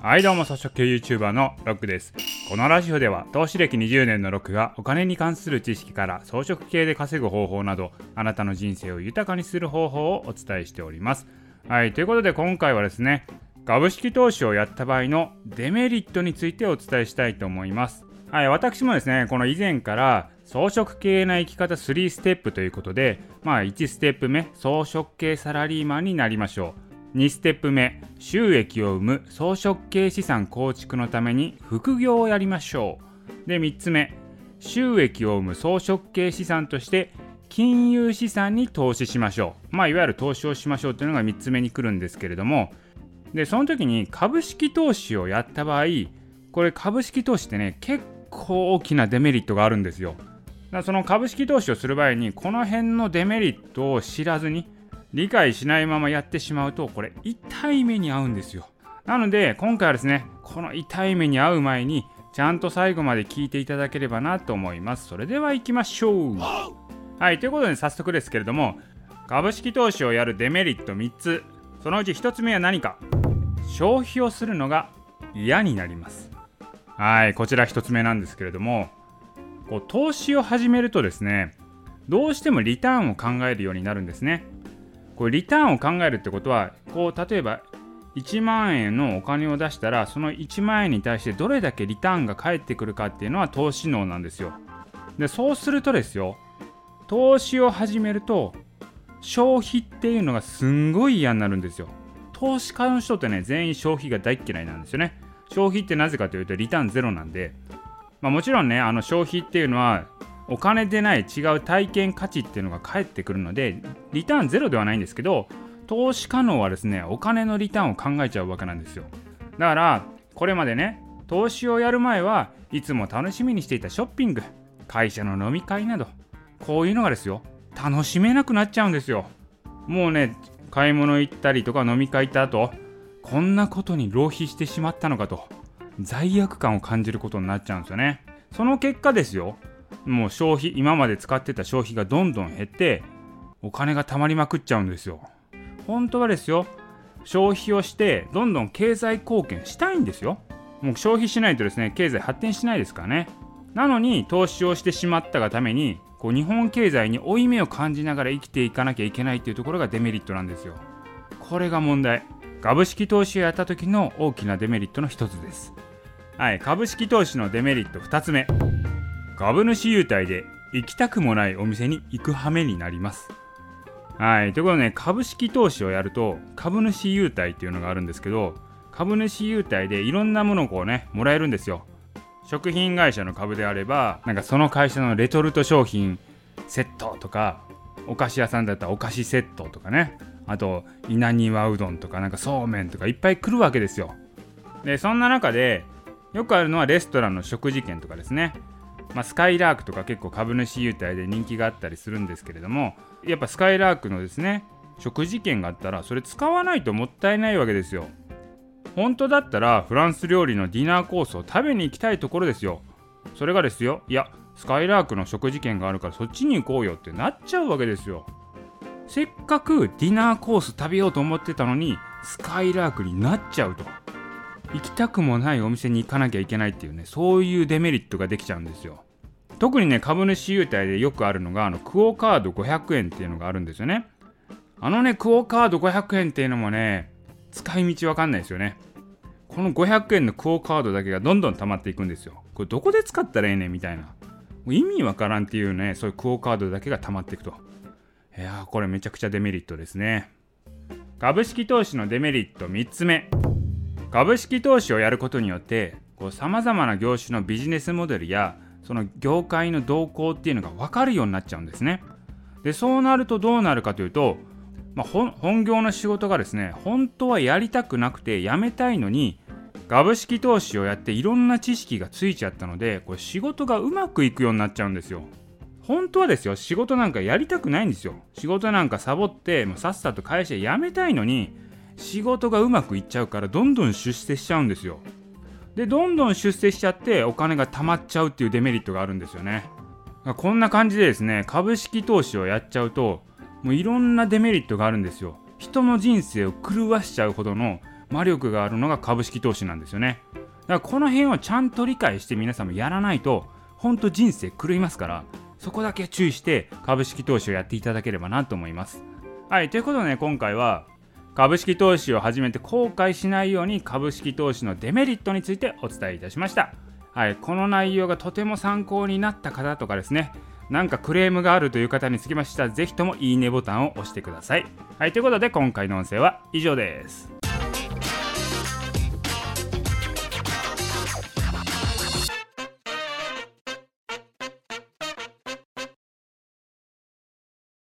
はいどうも草食系 YouTuber のロックですこのラジオでは投資歴20年のロックがお金に関する知識から装飾系で稼ぐ方法などあなたの人生を豊かにする方法をお伝えしております。はいということで今回はですね株式投資をやった場合のデメリットについてお伝えしたいと思います。はい私もですねこの以前から装飾系な生き方3ステップということでまあ1ステップ目装飾系サラリーマンになりましょう。2ステップ目収益を生む装飾系資産構築のために副業をやりましょう。で3つ目収益を生む装飾系資産として金融資産に投資しましょう。まあいわゆる投資をしましょうというのが3つ目に来るんですけれども。でその時に株式投資をやった場合これ株式投資ってね結構大きなデメリットがあるんですよ。だからその株式投資をする場合にこの辺のデメリットを知らずに理解しないままやってしまうとこれ痛い目に遭うんですよ。なので今回はですねこの痛い目に遭う前にちゃんと最後まで聞いていただければなと思います。それでは行きましょう。はいということで早速ですけれども株式投資をやるデメリット3つ。そのうち1つ目は何か。消費をするのが嫌になります。はいこちら1つ目なんですけれどもこう投資を始めるとですねどうしてもリターンを考えるようになるんですね。これリターンを考えるってことはこう例えば1万円のお金を出したらその1万円に対してどれだけリターンが返ってくるかっていうのは投資能なんですよ。でそうするとですよ投資を始めると消費っていうのがすんごい嫌になるんですよ。投資家の人ってね全員消費が大嫌いなんですよね。消費ってなぜかというとリターンゼロなんで、まあ、もちろんねあの消費っていうのはお金でない違う体験価値っていうのが返ってくるのでリターンゼロではないんですけど投資可能はですねお金のリターンを考えちゃうわけなんですよ。だからこれまでね投資をやる前はいつも楽しみにしていたショッピング会社の飲み会などこういうのがですよ楽しめなくなっちゃうんですよ。もうね買い物行ったりとか飲み会行った後こんなことに浪費してしまったのかと罪悪感を感じることになっちゃうんですよね。その結果ですよもう消費今まで使ってた消費がどんどん減ってお金が貯まりまくっちゃうんですよ。本当はですよ消費をしてどんどん経済貢献したいんですよ。もう消費しないとですね経済発展しないですからね。なのに投資をしてしまったがためにこう日本経済に負い目を感じながら生きていかなきゃいけないっていうところがデメリットなんですよ。これが問題。株式投資をやった時の大きなデメリットの一つです。はい株式投資のデメリット2つ目。株主優待で行きたくもないお店に行く羽目になります。はい。ということでね、株式投資をやると、株主優待っていうのがあるんですけど、株主優待でいろんなものをこうね、もらえるんですよ。食品会社の株であれば、なんかその会社のレトルト商品セットとか、お菓子屋さんだったらお菓子セットとかね、あと、稲庭うどんとか、なんかそうめんとかいっぱい来るわけですよ。で、そんな中で、よくあるのはレストランの食事券とかですね。まあ、スカイラークとか結構株主優待で人気があったりするんですけれどもやっぱスカイラークのですね食事券があったらそれ使わないともったいないわけですよ。本当だったらフランス料理のディナーコースを食べに行きたいところですよ。それがですよいやスカイラークの食事券があるからそっちに行こうよってなっちゃうわけですよ。せっかくディナーコース食べようと思ってたのにスカイラークになっちゃうと。行きたくもないお店に行かなきゃいけないっていうねそういうデメリットができちゃうんですよ。特にね株主優待でよくあるのがあのクオ・カード500円っていうのがあるんですよね。あのねクオ・カード500円っていうのもね使い道わかんないですよね。この500円のクオ・カードだけがどんどん溜まっていくんですよ。これどこで使ったらええねん？みたいな。意味わからんっていうねそういうクオ・カードだけが溜まっていくと。いやーこれめちゃくちゃデメリットですね。株式投資のデメリット3つ目。株式投資をやることによってさまざまな業種のビジネスモデルやその業界の動向っていうのが分かるようになっちゃうんですね。でそうなるとどうなるかというと、まあ、本業の仕事がですね本当はやりたくなくて辞めたいのに株式投資をやっていろんな知識がついちゃったのでこれ仕事がうまくいくようになっちゃうんですよ。本当はですよ仕事なんかやりたくないんですよ。仕事なんかサボってもうさっさと会社辞めたいのに仕事がうまくいっちゃうからどんどん出世しちゃうんですよ。でどんどん出世しちゃってお金が貯まっちゃうっていうデメリットがあるんですよね。こんな感じでですね株式投資をやっちゃうともういろんなデメリットがあるんですよ。人の人生を狂わしちゃうほどの魔力があるのが株式投資なんですよね。だからこの辺をちゃんと理解して皆さんもやらないとほんと人生狂いますからそこだけ注意して株式投資をやっていただければなと思います。はいということでね今回は株式投資を始めて後悔しないように株式投資のデメリットについてお伝えいたしましたはいこの内容がとても参考になった方とかですねなんかクレームがあるという方につきましては、ぜひともいいねボタンを押してください。はい、ということで今回の音声は以上です。